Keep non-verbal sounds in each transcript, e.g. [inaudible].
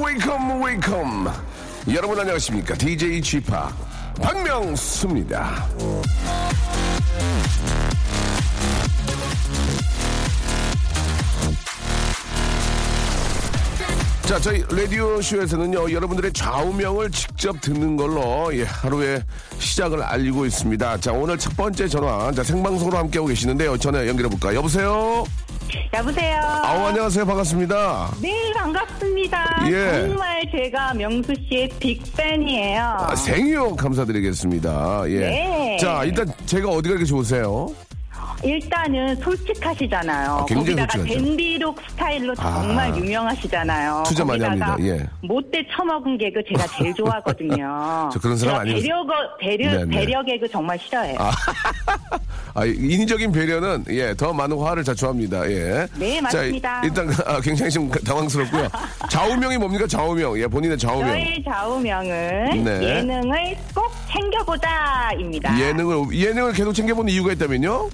welcome, welcome. 여러분 안녕하십니까? DJ Chip 박명수입니다. 자, 저희 라디오쇼에서는요, 여러분들의 좌우명을 직접 듣는 걸로, 예, 하루의 시작을 알리고 있습니다. 자, 오늘 첫 번째 전화, 자, 생방송으로 함께하고 계시는데요. 전화 연결해볼까요? 여보세요? 여보세요. 아우, 안녕하세요. 반갑습니다. 네, 반갑습니다. 예. 정말 제가 명수 씨의 빅팬이에요. 아, 생유 감사드리겠습니다. 예. 네. 자, 일단 제가 어디가 이렇게 좋으세요? 일단은 솔직하시잖아요. 아, 굉장히 거기다가. 댄디룩 스타일로 정말 아. 유명하시잖아요. 투자 많이 거기다가 합니다. 예. 못돼 처먹은 개그 제가 제일 좋아하거든요. [laughs] 저 그런 사람 아니에요. 배려, 배려, 네, 네. 배려 개그 정말 싫어해요. 아, [laughs] 인위적인 배려는, 예, 더 많은 화를 자초합니다. 예. 네, 맞습니다. 자, 일단, 아, 굉장히 좀 당황스럽고요. 좌우명이 뭡니까? 좌우명. 예, 본인의 좌우명. 저의 좌우명은 네. 예능을 꼭 챙겨보자입니다. 예능을 예능을 계속 챙겨보는 이유가 있다면요?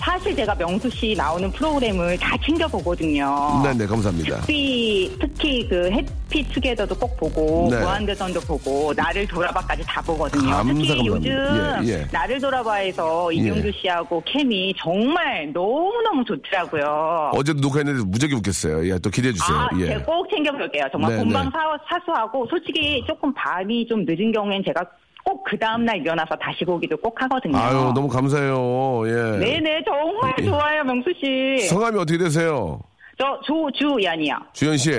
사실 제가 명수 씨 나오는 프로그램을 다 챙겨 보거든요. 네, 네, 감사합니다. 특히, 특히 그 해피 투게더도 꼭 보고 네. 무한대전도 보고 나를 돌아봐까지 다 보거든요. 감사, 특히 감사합니다. 요즘 예, 예. 나를 돌아봐에서 이경규 씨하고 케미 정말 너무 너무 좋더라고요. 어제도 녹화했는데 무지하게 웃겼어요. 예, 또 기대해 주세요. 아, 예. 제가 꼭 챙겨 볼게요. 정말 네, 본방 네. 사, 사수하고 솔직히 조금 밤이 좀 늦은 경우엔 제가 꼭 그 다음날 일어나서 다시 보기도 꼭 하거든요. 아유, 너무 감사해요. 예. 네네 정말 예. 좋아요 명수 씨. 성함이 어떻게 되세요? 저 조주연이요. 주현 씨.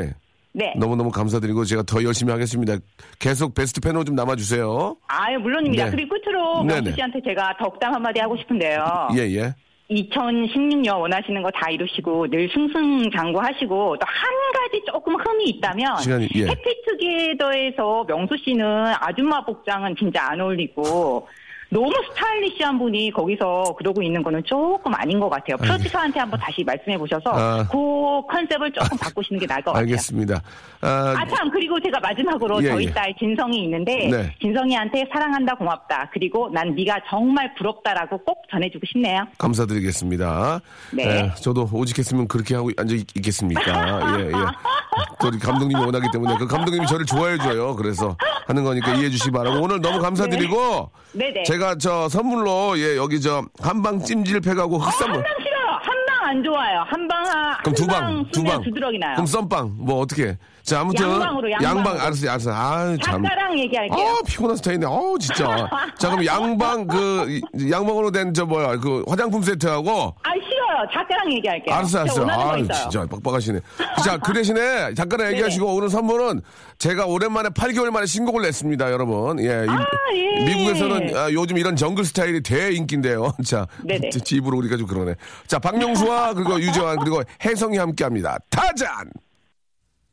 네. 너무너무 감사드리고 제가 더 열심히 하겠습니다. 계속 베스트 팬으로 좀 남아 주세요. 아유 물론입니다. 네. 그리고 끝으로 네네. 명수 씨한테 제가 덕담 한마디 하고 싶은데요. 예, 예. 2016년 원하시는 거 다 이루시고 늘 승승장구하시고 또 한가 지 조금 흠이 있다면 시간이, 예. 해피 투게더에서 명수 씨는 아줌마 복장은 진짜 안 어울리고 너무 스타일리시한 분이 거기서 그러고 있는 거는 조금 아닌 것 같아요. 프로듀서한테 한번 다시 말씀해 보셔서 아. 그 컨셉을 조금 바꾸시는 게 나을 것 같아요. 알겠습니다. 아, 아 참 그리고 제가 마지막으로 예, 저희 예. 딸 진성이 있는데 네. 진성이한테 사랑한다 고맙다 그리고 난 네가 정말 부럽다라고 꼭 전해주고 싶네요. 감사드리겠습니다. 네. 예, 저도 오직했으면 그렇게 하고 앉아 있, 겠습니까 예, 예. [laughs] 또 우리 감독님이 원하기 때문에 그 감독님이 저를 좋아해 줘요. 그래서 하는 거니까 이해해 주시기 바라고 오늘 너무 감사드리고 네 네. 제가 저 선물로 예 여기 저 한방 찜질 팩하고 흑산물 한방 싫어요. 한방 안 좋아요. 한방 하 그럼 두 방, 한방 두 쓰면 방. 두드러기 나요. 그럼 썸빵 뭐 어떻게? 자 아무튼 양방으로, 양방으로. 알았어요, 알았어요. 아 참. 작가랑 얘기할게요. 아 피곤한 스타일이네. 어 진짜. 자 그럼 양방 그 이- 양방으로 된 저 뭐야 그 화장품 세트하고 아 싫어요. 작가랑 얘기할게요. 알았어, 알았어. 아, 있어요. 진짜 빡빡하시네. 자, 그 대신에 잠깐 얘기하시고 오늘 선물은 제가 오랜만에 8개월 만에 신곡을 냈습니다, 여러분. 예. 이- 아, 예. 미국에서는 아, 요즘 이런 정글 스타일이 대인기인데요. [laughs] 자, 네네. 집으로 우리가 좀 그러네. 자, 박명수와 [laughs] 그리고 유재환 그리고 혜성이 함께 합니다. 타잔!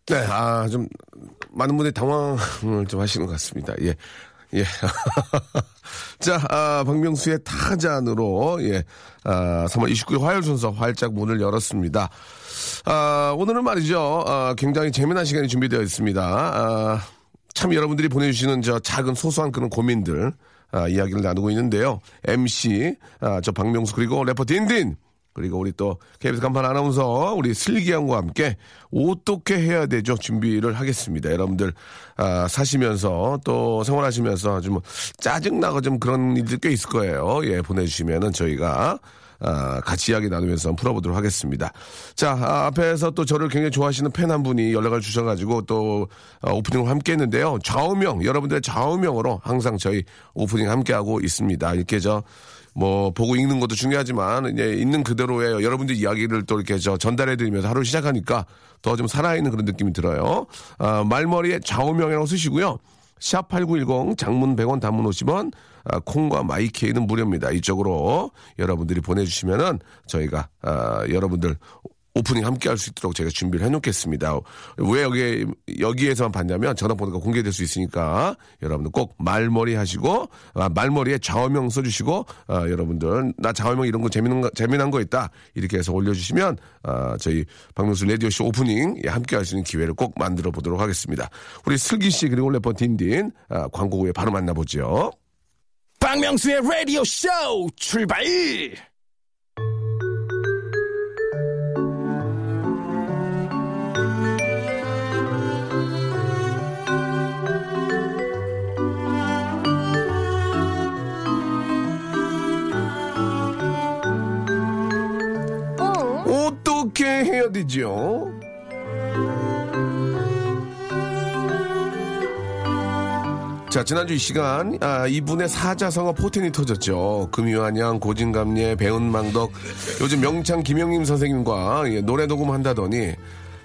네, 아, 좀, 많은 분들이 당황을 좀 하시는 것 같습니다. 예. 예. [laughs] 자, 아, 박명수의 타잔으로, 예, 아, 3월 29일 화요일 순서 활짝 문을 열었습니다. 아, 오늘은 말이죠. 아, 굉장히 재미난 시간이 준비되어 있습니다. 아, 참 여러분들이 보내주시는 저 작은 소소한 그런 고민들, 아, 이야기를 나누고 있는데요. MC, 아, 저 박명수 그리고 래퍼 딘딘, 그리고 우리 또 KBS 간판 아나운서 우리 슬기양과 함께 어떻게 해야 되죠 준비를 하겠습니다. 여러분들 아, 사시면서 또 생활하시면서 아주 뭐 짜증나고 좀 그런 일들 꽤 있을 거예요. 예 보내주시면은 저희가 아, 같이 이야기 나누면서 풀어보도록 하겠습니다. 자, 아, 앞에서 또 저를 굉장히 좋아하시는 팬 한 분이 연락을 주셔가지고 또 어, 오프닝을 함께 했는데요. 좌우명, 여러분들의 좌우명으로 항상 저희 오프닝 함께하고 있습니다. 이렇게 저, 뭐 보고 읽는 것도 중요하지만 이제 있는 그대로의 여러분들 이야기를 또 이렇게 저 전달해드리면서 하루 시작하니까 더 좀 살아있는 그런 느낌이 들어요. 아, 말머리에 좌우명이라고 쓰시고요. 샵8910 장문 100원 단문 50원 아, 콩과 마이케이는 무료입니다. 이쪽으로 여러분들이 보내주시면은 저희가 아, 여러분들 오프닝 함께 할 수 있도록 제가 준비를 해놓겠습니다. 왜 여기, 여기에서만 봤냐면 전화번호가 공개될 수 있으니까 여러분들 꼭 말머리 하시고, 아, 말머리에 좌우명 써주시고, 아, 여러분들, 나 좌우명 이런 거 재미난 거, 재미난 거 있다. 이렇게 해서 올려주시면, 아, 저희 박명수 라디오쇼 오프닝 예, 함께 할 수 있는 기회를 꼭 만들어 보도록 하겠습니다. 우리 슬기 씨 그리고 래퍼 딘딘, 아, 광고 후에 바로 만나보죠. 박명수의 라디오 쇼 출발! 어떻게 해야 되죠? 자, 지난주 이 시간, 아, 이분의 사자성어 포텐이 터졌죠. 금유한양, 고진감래, 배은망덕, 요즘 명창 김영림 선생님과 예, 노래 녹음한다더니,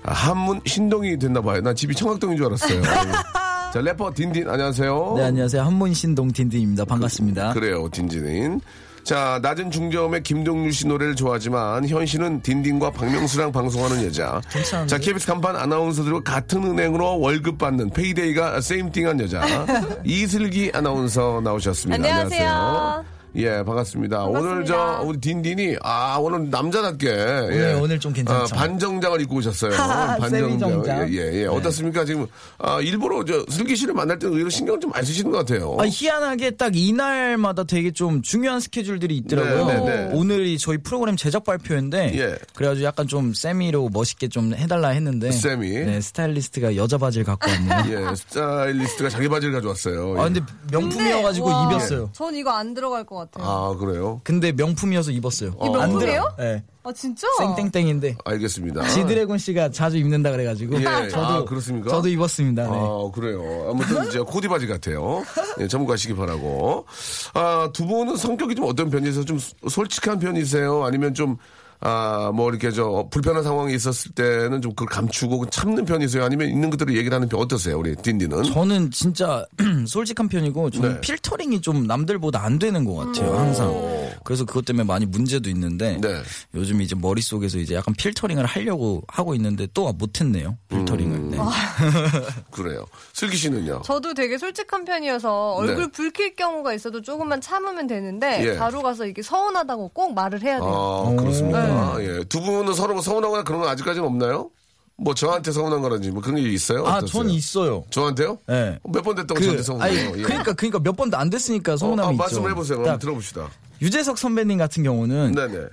아, 한문 신동이 됐나 봐요. 난 집이 청학동인 줄 알았어요. [laughs] 자, 래퍼 딘딘, 안녕하세요. 네, 안녕하세요. 한문 신동 딘딘입니다. 반갑습니다. 그 래요, 딘딘인. 자, 낮은 중저음의 김동률 씨 노래를 좋아하지만 현 씨는 딘딘과 박명수랑 방송하는 여자. 괜찮은데? 자, KBS 간판 아나운서들과 같은 은행으로 월급 받는 payday가 same thing한 여자. [laughs] 이슬기 아나운서 나오셨습니다. 안녕하세요. 예, 반갑습니다. 오늘 저 우리 딘딘이 아 오늘 남자답게 예. 오늘 좀 괜찮죠? 아, 반정장을 입고 오셨어요. 세미정장. 예, 예. 예. 어떻습니까 지금 아, 일부러 저 슬기 씨를 만날 때 의외로 신경 좀 많이 쓰시는 것 같아요. 아, 희한하게 딱 이날마다 되게 좀 중요한 스케줄들이 있더라고요. 네, 네, 네. 오늘이 저희 프로그램 제작 발표인데 예. 그래가지고 약간 좀 세미로 멋있게 좀 해달라 했는데 세미. 네, 스타일리스트가 여자 바지를 갖고 왔네요. [laughs] 예, 스타일리스트가 자기 바지를 가져왔어요. 아 예. 근데 명품이어가지고 와, 입었어요. 전 이거 안 들어갈 것 같아요. 아, 그래요? 근데 명품이어서 입었어요. 이안 명품이에요? 네. 아 진짜? 땡땡땡인데 알겠습니다. 지드래곤 씨가 자주 입는다 그래가지고 예, 저도 아, 그렇습니까? 저도 입었습니다. 네. 아, 그래요. 아무튼 이제 코디 바지 같아요. 예, 참고하시기 바라고. 아, 두 분은 성격이 좀 어떤 편이세요? 좀 소- 솔직한 편이세요? 아니면 좀, 아, 뭐 이렇게 저 불편한 상황이 있었을 때는 좀 그걸 감추고 참는 편이세요? 아니면 있는 그대로 얘기를 하는 편 어떠세요? 우리 딘딘은? 저는 진짜 [clears throat] 솔직한 편이고 저는 네. 필터링이 좀 남들보다 안 되는 것 같아요 항상 그래서 그것 때문에 많이 문제도 있는데 네. 요즘 이제 머릿속에서 이제 약간 필터링을 하려고 하고 있는데 또 못했네요 필터링을 음. 네. [laughs] 그래요. 슬기 씨는요? 저도 되게 솔직한 편이어서 얼굴 네. 붉힐 경우가 있어도 조금만 참으면 되는데 예. 바로 가서 이게 서운하다고 꼭 말을 해야 돼요. 아, 그렇습니까? 예. 두 분은 서로 서운하거나 그런 건 아직까지는 없나요? 뭐 저한테 서운한 거라든지 뭐 그런 게 있어요? 아, 어떠세요? 전 있어요. 저한테요? 네. 몇 번 됐다고 그, 저한테 서운해요? 아니, 예. 그러니까, 그러니까 몇 번도 안 됐으니까 서운함이 어, 아, 있죠. 말씀을 해보세요. 딱 한번 들어봅시다. 유재석 선배님 같은 경우는 네네.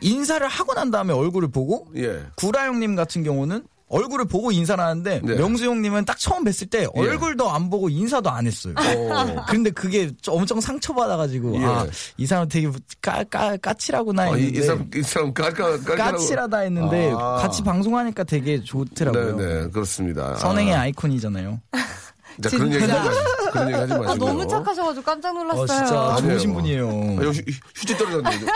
인사를 하고 난 다음에 얼굴을 보고 예. 구라 형님 같은 경우는 얼굴을 보고 인사를 하는데 네. 명수 형님은 딱 처음 뵀을 때 예. 얼굴도 안 보고 인사도 안 했어요. 어. 근데 그게 좀 엄청 상처받아가지고 예. 아, 이 사람 되게 까, 까, 까칠하구나 아, 이, 했는데 이 사람, 이 사람 깔깔, 깔깔. 까칠하다 했는데 아. 같이 방송하니까 되게 좋더라고요. 네네, 그렇습니다. 선행의 아, 아이콘이잖아요. [laughs] 자, 그런 얘기 하지. 마시고. 그런 얘기 하지 마시고. 아, 너무 착하셔가지고 깜짝 놀랐어요. 어, 진짜. 좋으신 분이에요. 아, 휴지 떨어졌네. [laughs]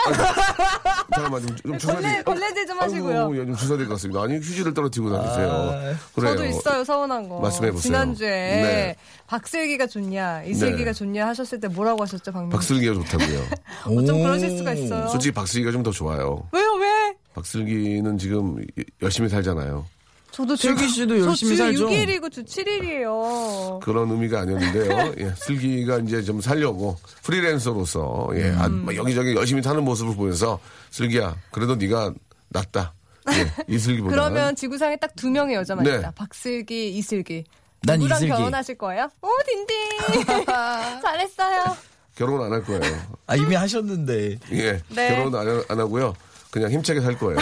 잠깐만, 좀, 좀 주사 걸레, 걸레질 좀 하시고요. 아이고, 예, 좀 주사 될것 같습니다. 아니, 휴지를 떨어뜨리고 다니세요. 아, 그래요. 저도 있어요 서운한 거. 말씀해 보세요. 지난주에 네. 박슬기가 좋냐 이슬기가 네. 좋냐 하셨을 때 뭐라고 하셨죠 박명? 박슬기가 좋다고요. [laughs] 어, 좀 오. 그러실 수가 있어요. 솔직히 박슬기가 좀 더 좋아요. 왜요 왜? 박슬기는 지금 열심히 살잖아요. 저도 슬기 씨도 열심히 살죠. 저주 6일이고 주 7일이에요. 그런 의미가 아니었는데요. [laughs] 예, 슬기가 이제 좀 살려고 프리랜서로서 예, 아, 음. 막 여기저기 열심히 사는 모습을 보면서 슬기야, 그래도 네가 낫다. 예, 이슬기보다. 그러면 지구상에 딱 두 명의 여자만 네. 있다. 박슬기, 이슬기. 난 누구랑 이슬기. 결혼하실 거예요? 오 딘딘 [laughs] 잘했어요. 결혼 안 할 거예요. 아 이미 하셨는데 예, 네. 결혼 안, 하- 안 하고요. 그냥 힘차게 살 거예요.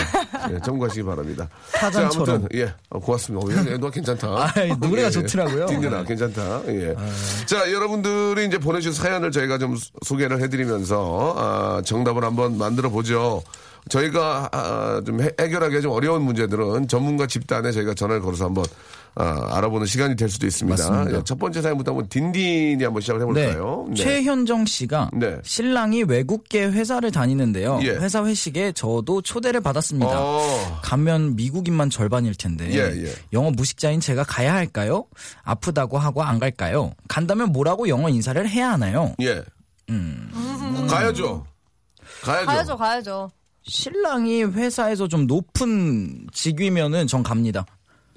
예, 참고하시기 바랍니다. 자, 아무튼 예, 어, 고맙습니다. 어, [laughs] 예, 너 괜찮다. 아, 노래가 좋더라고요. 딘딘아, 괜찮다. 예. 자, 여러분들이 이제 보내주신 사연을 저희가 좀 소- 소개를 해드리면서 아, 정답을 한번 만들어 보죠. 저희가 아, 좀 해, 해결하기 좀 어려운 문제들은 전문가 집단에 저희가 전화를 걸어서 한번 아, 알아보는 시간이 될 수도 있습니다. 맞습니다. 예, 첫 번째 사연부터 한번 딘딘이 한번 시작을 해볼까요? 네. 최현정 씨가 네. 신랑이 외국계 회사를 다니는데요. 예. 회사 회식에 저도 초대를 받았습니다. 어. 가면 미국인만 절반일 텐데 예, 예. 영어 무식자인 제가 가야 할까요? 아프다고 하고 안 갈까요? 간다면 뭐라고 영어 인사를 해야 하나요? 예. 가야죠. 가야죠. 가야죠, 가야죠. 신랑이 회사에서 좀 높은 직위면은 전 갑니다.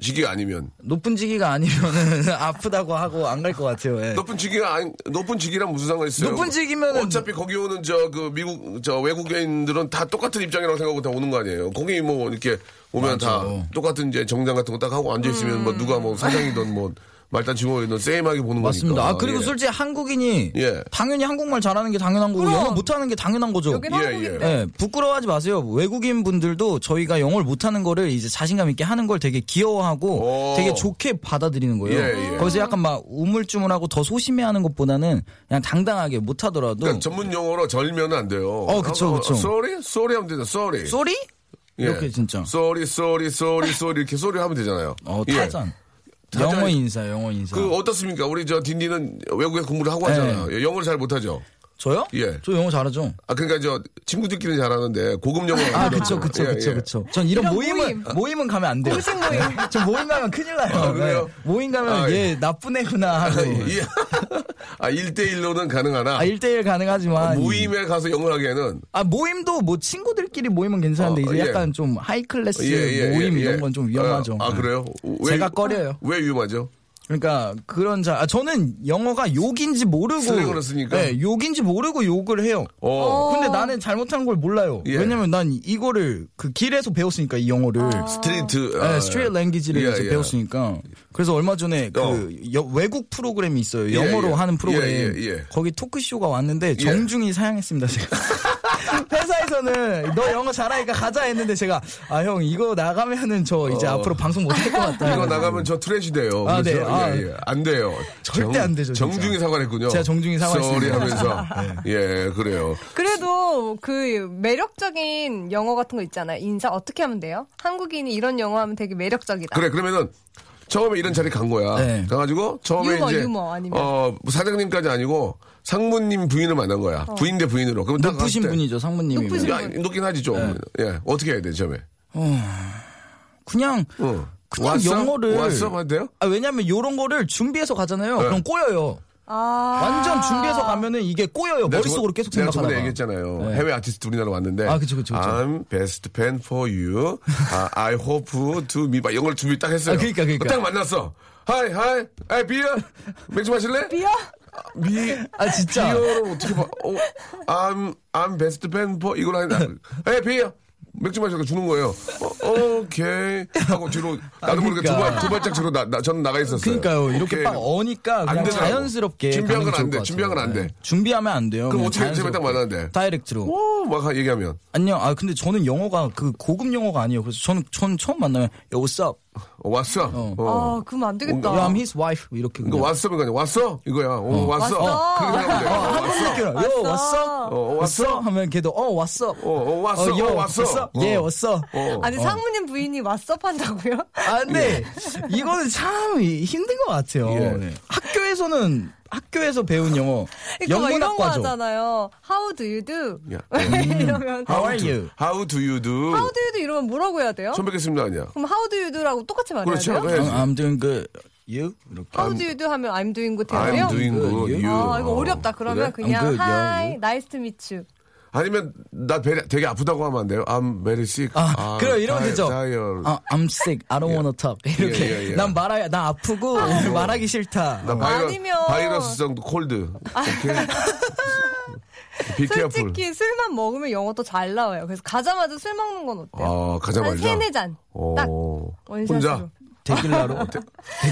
직위가 아니면 높은 직위가 아니면은 [laughs] 아프다고 하고 안 갈 것 같아요. 예. 높은 직위가 아니 높은 직위랑 무슨 상관 있어요? 높은 직위면은 어차피 거기 오는 저 그 미국 저 외국인들은 다 똑같은 입장이라고 생각하고 다 오는 거 아니에요. 거기 뭐 이렇게 오면 맞아. 다 똑같은 이제 정장 같은 거 딱 하고 앉아 있으면 뭐 누가 뭐 사장이든 뭐 말단 직원이든 same하게 보는 맞습니다. 거니까. 아 그리고 예. 솔직히 한국인이 예. 당연히 한국말 잘하는 게 당연한 거고 그럼. 영어 못하는 게 당연한 거죠. 여긴 예, 한국인데. 예, 부끄러워하지 마세요. 외국인 분들도 저희가 영어를 못하는 거를 이제 자신감 있게 하는 걸 되게 귀여워하고 오. 되게 좋게 받아들이는 거예요. 예, 예. 거기서 약간 막 우물쭈물하고 더 소심해하는 것보다는 그냥 당당하게 못하더라도 그러니까 전문 용어로 절면은 안 돼요. 어, 그쵸, 그쵸. sorry, sorry 하면 되죠. sorry. sorry 예. 이렇게 진짜. sorry, sorry, sorry, sorry 이렇게 소리 하면 되잖아요. 어 예. 타잔. 영어 인사, 영어 인사. 그 어떻습니까? 우리 저 딘딘은 외국에 공부를 하고 하잖아요. 예, 영어를 잘 못하죠. 저요? 예. 저 영어 잘하죠. 아 그러니까 저 친구들끼리는 잘하는데 고급 영어. 아, 그쵸, 그쵸, 예, 그쵸, 예. 그쵸. 전 이런 이런 모임은, 모임. 은 가면 안 돼요. 공식 모임. [laughs] 저 모임 가면 큰일 나요. 아, 그래요? 네. 모임 가면 아, 얘 나쁜 애구나 하고. [laughs] 예. 아 1대1로는 가능하나 아, 1대1 가능하지만. 모임에 가서 영어를 하기에는 아, 모임도 뭐 친구들끼리 모임은 괜찮은데 어, 이제 예. 약간 좀 high class 예, 예, 모임 예, 이런 예. 건좀 위험하죠. 아, 아, 그래요? 왜, 제가 꺼려요. 왜 위험하죠? 그러니까 그런 자, 아, 저는 영어가 욕인지 모르고. slang으로 쓰니까? 네, 욕인지 모르고 욕을 해요. 어. 근데 나는 잘못한 걸 몰라요. 예. 왜냐면 난 이거를 그 길에서 배웠으니까 이 영어를. street. 네, 아, street language를 예, 이제 예. 배웠으니까. 그래서 얼마 전에 그 어. 여- 외국 프로그램이 있어요. 예, 영어로 예. 하는 프로그램. 예, 예, 예. 거기 토크쇼가 왔는데 정중히 사양했습니다, 제가. [laughs] 회사에서는 너 영어 잘하니까 가자 했는데 제가 아 형 이거 나가면은 저 이제 앞으로 방송 못 할 것 같다. 어. 이거 나가면 저 trash 돼요. 아, 네. 아. 예, 예. 안 돼요. 절대 안 되죠, 진짜. 정중히 사과를 했군요. 제가 정중히 사과했습니다. [laughs] 네. 하면서. 예, 그래요. 그래도 그 매력적인 영어 같은 거 있잖아요. 인사 어떻게 하면 돼요? 한국인이 이런 영어 하면 되게 매력적이다. 그래, 그러면은 처음에 이런 자리 간 거야. 네. 가가지고 처음에 유머, 이제 유머 아니면? 어 사장님까지 아니고 상무님 부인을 만난 거야. 부인 대 부인으로. 그럼 딱 높으신 갔을 때 분이죠, 상무님이. 높으신 야, 높긴 하지 좀. 예, 어떻게 해야 돼 처음에? 그냥 응. 그냥 왔어? 영어를 왔어? 돼요? 아, 왜냐면 요런 거를 준비해서 가잖아요. 네. 그럼 꼬여요. 아. 완전 준비해서 가면은 이게 꼬여요. 내가 머릿속으로 저번- 계속 내가 생각하다가. 저번에 얘기했잖아요. 네. 해외 아티스트 우리나라 왔는데. 아, 그쵸, 그쵸, 그쵸. I'm best fan for you. 아, I hope to meet. 막 이런 걸 준비 딱 했어요. 아, 그러니까, 그러니까. 딱 만났어. 하이, 하이, 하이, 비어? 맥주 마실래? 비어? 비, 아, 진짜. 비어를 어떻게 봐. 어, I'm, I'm best fan for, 이걸 하는데. 헤이, 비어! 맥주 마실까 주는 거예요. 어, 오케이. 하고 뒤로, 나도 모르게 두, 그러니까. 발, 두 발짝 뒤로 나, 나, 저는 나가 있었어요. 그러니까요. 이렇게 오케이. 딱 어니까 안 그냥 되더라고. 자연스럽게 준비한 건게안 돼. 것 준비한 같아요. 건안 돼. 네. 준비하면 안 돼요. 그럼 어떻게 처음에 딱. 만났는데? 다이렉트로. 오, 막 얘기하면. 안녕. 아 근데 저는 영어가 그 고급 영어가 아니에요. 그래서 저는 전 처음 만나면 Yo, what's up? 어, 왔어? 어. 아, 그럼 안 되겠다. Yo, I'm his wife. 이렇게 이거 그냥. 왔어? 그러니까 왔어? 이거야. 어, 왔어. 왔어. 그렇게 생각하면 돼. 어, 왔어. what's up? 어, 어, 왔어? 왔어? 하면 걔도 어 왔어. 어, 어, 왔어. 어, 어, 왔어. 왔어? 어. 예, 왔어. 어. 아니, 상무님 부인이 왓썹 한다고요? 아, 근데 이거는 참 힘든 것 같아요. 예. 네. 학교에서는 학교에서 배운 영어 그러니까 막 이런 거 영문학과죠. 하잖아요. How do you do? 야. 이러면 How are you? How do you do? How do you do 이러면 뭐라고 해야 돼요? 처음 뵙겠습니다, 아니야. 그럼 how do you do라고 똑같이 말해야 그렇죠. 돼요? 네. I'm, I'm doing good. You? 이렇게. How do you do 하면 I'm doing good 해요? I'm doing good. You? 아, 이거 어렵다. 그러면 그래? 그냥 I'm good, yeah, Hi, you. nice to meet you. 아니면 나 배- 되게 아프다고 하면 안 돼요? I'm very sick. 아, 그럼 이러면 tired, 되죠. tired. 아, I'm sick. I don't wanna talk. 이렇게. 예, 예, 예. 난 말아, 나 아프고 오늘 말하기 싫다. 나 바이러, 아니면- 바이러스성 콜드. 오케이. [laughs] Be careful. 솔직히 술만 먹으면 영어 더잘 나와요. 그래서 가자마자 술 먹는 건 어때요? 아, 한 가자마자. 세네 잔. 어. 딱 혼자? 원샷으로. 데킬라로.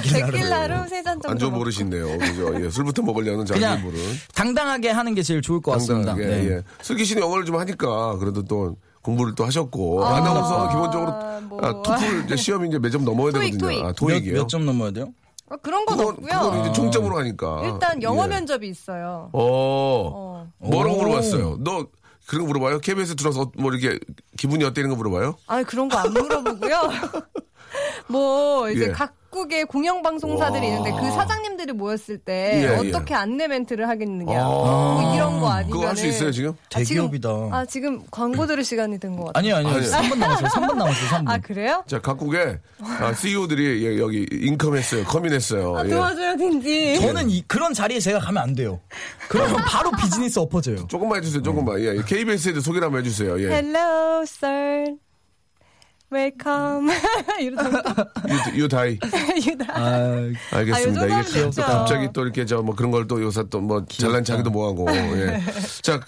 데킬라로 세잔 정도. 안 좋은 먹고. 버릇이네요. 그죠? 예, 술부터 먹으려는 자, 그냥 안 좋은 버릇. 당당하게 하는 게 제일 좋을 것 같습니다. 당당하게. 네. 예. 슬기 씨는 영어를 좀 하니까 그래도 또 공부를 또 하셨고 아 나운서 기본적으로 뭐. 아, 토플 이제 시험이 이제 몇 점 넘어야 토익, 되거든요. 토익. 아, 몇, 토익이요. 몇 점 넘어야 돼요? 어, 그런 건 그건, 없고요. 그건 이제 총점으로 하니까. 일단 영어 예. 면접이 있어요. 어. 어. 뭐라고 오. 물어봤어요? 너 그런 거 물어봐요? KBS 들어서 뭐 이렇게 기분이 어때 이런 거 물어봐요? 아 그런 거 안 물어보고요. [laughs] 뭐 이제 예. 각 국의 공영방송사들이 있는데 그 사장님들이 모였을 때 예, 어떻게 안내 멘트를 하겠느냐 아. 뭐 이런 거 아니면 그거 할 수 있어요 지금? 아, 지금- 대기업이다. 아 지금 광고 들을 시간이 된 것 같아요. 아니요, 아니요. 아니요. 3분 남았어요. 3분 남았어요. 3분. 아 그래요? 자 각국의 아, CEO들이 예, 여기 인컴했어요, 커민했어요. 아, 예. 도와줘요 딘지. 저는 이, 그런 자리에 제가 가면 안 돼요. 그러면 [laughs] 바로 비즈니스 엎어져요. 조금만 해주세요, 조금만. 예, KBS에도 소개를 한번 해주세요. 예. Hello sir. 유, 유다이. 유다. 아, 알겠습니다. 아, 요 이게 또 됐죠. 갑자기 또 이렇게 저 뭐 그런 걸 또 요새 또 뭐 잘난 차기도 뭐하고. 예. [laughs] 자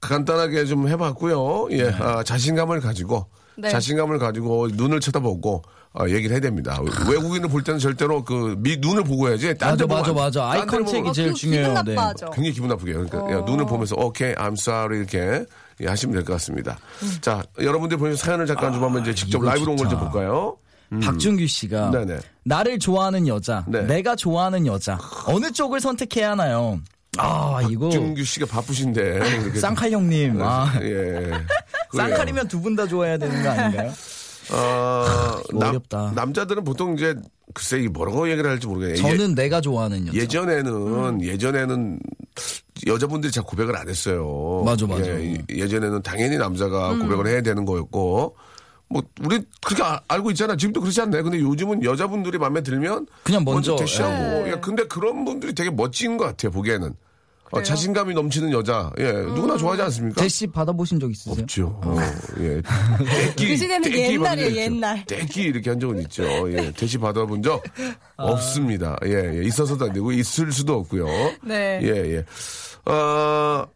간단하게 좀 해봤고요. 예, 아, 자신감을 가지고 네. 자신감을 가지고 눈을 쳐다보고 아, 얘기를 해야 됩니다. 외국인을 볼 때는 절대로 그 미, 눈을 보고 해야지. 딴 맞아, 맞아, 안- 맞아. 아이 컨택이 제일 그 중요해요. 기분 네. 굉장히 기분 나쁘게. 그러니까 야, 눈을 보면서 오케이, I'm sorry 이렇게 예, 하시면 될 것 같습니다. 자, 여러분들 보신 사연을 잠깐 좀 한번 이제 직접 이거 라이브로 온 걸 좀. 볼까요? 박준규 씨가 네네. 나를 좋아하는 여자, 네. 내가 좋아하는 여자 어느 쪽을 선택해야 하나요? 아 이거 준규 씨가 바쁘신데. [laughs] 쌍칼 형님, 아 예. [laughs] 쌍칼이면 두 분 다 좋아해야 되는 거 아닌가요? 어, 이거 어렵다. 남자들은 보통 이제 글쎄 이 뭐라고 얘기를 할지 모르겠네요. 저는 내가 좋아하는 여자. 예, 예전에는 예전에는 여자분들이 잘 고백을 안 했어요. 맞아, 맞아. 예, 예전에는 당연히 남자가 고백을 해야 되는 거였고 뭐 우리 그렇게 아- 알고 있잖아. 지금도 그렇지 않나요? 근데 요즘은 여자분들이 마음에 들면 그냥 먼저, 대시하고. 예, 근데 그런 분들이 되게 멋진 것 같아요. 보기에는 어, 자신감이 넘치는 여자. 예, 누구나 좋아하지 않습니까? 대시 받아보신 적 있으세요? 없죠. 어, 예. [laughs] 떼끼, 그 시대는 옛날이에요. 옛날. 떼끼 이렇게 한 적은 있죠. 예. 대시 받아본 적 없습니다. 예, 예. 있어서도 안 되고, 있을 수도 없고요. 네. 예, 예. 어,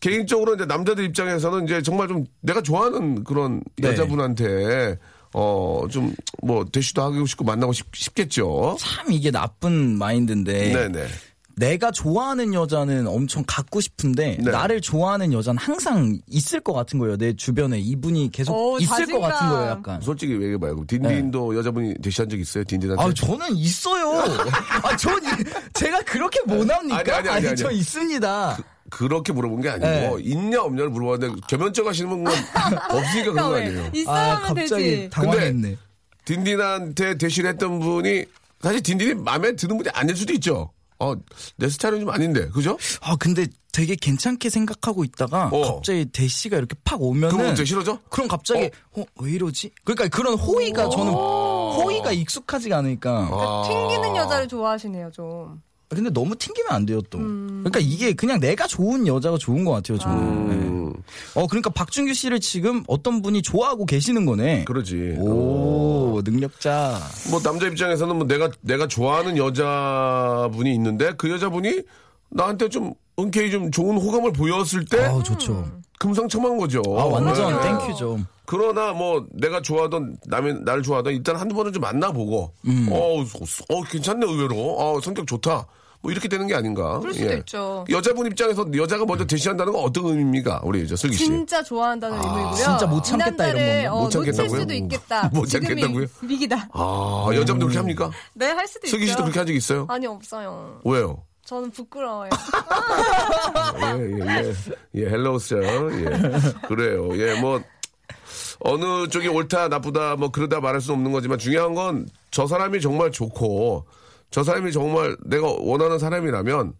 개인적으로 이제 남자들 입장에서는 이제 정말 좀 내가 좋아하는 그런 네. 여자분한테 어, 좀, 뭐, 대시도 하고 싶고 만나고 싶, 싶겠죠. 참 이게 나쁜 마인드인데 네네. 내가 좋아하는 여자는 엄청 갖고 싶은데 네. 나를 좋아하는 여자는 항상 있을 것 같은 거예요. 내 주변에 이분이 계속 오, 있을 자신감. 것 같은 거예요. 약간. 솔직히 얘기해 봐요. 그럼 딘딘도 여자분이 대시한 적 있어요? 딘딘한테? 아, 저는 있어요. [laughs] 아, 전 이- 제가 그렇게 못합니까? 아니, 아니, 아니, 아니. 저 있습니다. 그렇게 물어본 게 아니고 네. 있냐 없냐를 물어봤는데 겸연쩍 하시는 건 [laughs] 없으니까 그런 거 아니에요. 있어야 아, 갑자기 되지. 당황했네. 딘딘한테 대신했던 분이 사실 딘딘이 마음에 드는 분이 아닐 수도 있죠. 어, 내 스타일은 좀 아닌데, 그죠? 아, 근데 되게 괜찮게 생각하고 있다가 어. 갑자기 대시가 이렇게 팍 오면은 그럼 어떻게 싫어져? 그럼 갑자기 어, 왜 이러지? 그러니까 그런 호의가 저는 호의가 익숙하지가 않으니까. 아. 튕기는 여자를 좋아하시네요 좀. 근데 너무 튕기면 안 돼요 또. 그러니까 이게 그냥 내가 좋은 여자가 좋은 것 같아요 저는. 음, 네. 어 그러니까 박준규 씨를 지금 어떤 분이 좋아하고 계시는 거네. 그러지. 오 능력자. 뭐 남자 입장에서는 뭐 내가 내가 좋아하는 여자분이 있는데 그 여자분이 나한테 좀 흔쾌히 좀 좋은 호감을 보였을 때 아 좋죠. 금상첨화인 거죠. 아 완전 네. thank you죠. 그러나 뭐 내가 좋아하던 남의 나를 좋아하던 일단 한두 번은 좀 만나보고 음. 어, 어 괜찮네 의외로 어 성격 좋다 뭐 이렇게 되는 게 아닌가 그럴 수도 있죠. 여자분 입장에서 여자가 먼저 대시한다는 건 어떤 의미입니까 우리 저 슬기 씨 진짜 좋아한다는 의미고요. 진짜 못 참겠다, 이 이런 건가? 어, 못 참겠다고요? 놓칠 수도 있겠다. 못 참겠다고요? 위기다. 아 여자분들 그렇게 합니까 네, 할 수도 있죠. 슬기 씨도 그렇게 한 적 있어요 아니 없어요. 왜요 저는 부끄러워요. 예 예 예 예, 예, hello 예 그래요 예 뭐 어느 쪽이 옳다 나쁘다 뭐 그러다 말할 수는 없는 거지만 중요한 건 저 사람이 정말 좋고 저 사람이 정말 내가 원하는 사람이라면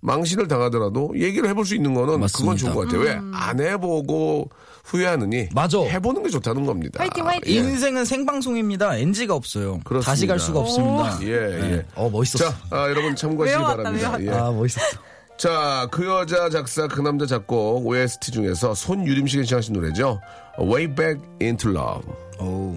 망신을 당하더라도 얘기를 해볼 수 있는 거는 그건 맞습니다. 좋은 것 같아요. 왜안 해보고 후회하느니 맞아. 해보는 게 좋다는 겁니다. 화이팅, 화이팅. 예. 인생은 생방송입니다. NG가 없어요. 그렇습니다. 다시 갈 수가 없습니다. 예, 예. 어 멋있었어. 자, 아, 여러분 참고하시기 외워왔다, 바랍니다. 예. 아 멋있었어. 자, 그 여자 작사, 그 남자 작곡 OST 중에서 손유림 씨가 신청하신 노래죠. Way Back Into Love. 오.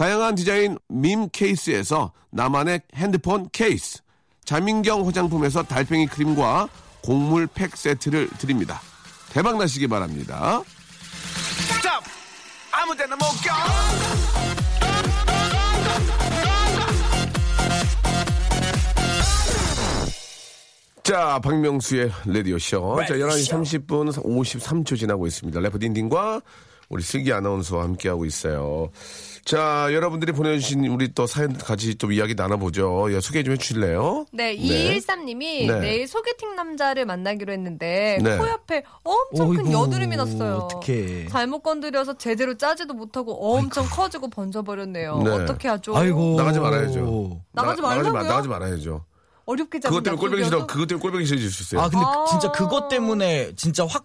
다양한 디자인 밈 케이스에서 나만의 핸드폰 케이스, 자민경 화장품에서 달팽이 크림과 곡물 팩 세트를 드립니다. 대박 나시기 바랍니다. Stop! 아무 데나 못 가! 자, 박명수의 라디오쇼. 자, 11시 30분 53초 지나고 있습니다. 래퍼 딘딘과 우리 슬기 아나운서와 함께하고 있어요. 자, 여러분들이 보내주신 우리 또 사연 같이 좀 이야기 나눠보죠. 예, 소개 좀 해주실래요? 네, 네. 213님이 네. 내일 소개팅 남자를 만나기로 했는데 네. 코 옆에 엄청 큰 어이구, 여드름이 났어요. 어떡해. 잘못 건드려서 제대로 짜지도 못하고 엄청 커지고 번져버렸네요. 네. 어떻게 하죠? 아이고. 나가지 말아야죠. 나가지 나- 나가지, 마- 말라고요? 나가지 말아야죠. 어렵게 잡은 그것 때문에 꼴보기 싫어, 그것 때문에 꼴보기 싫어질 수 있어요. 아 근데 아. 진짜 그것 때문에 진짜 확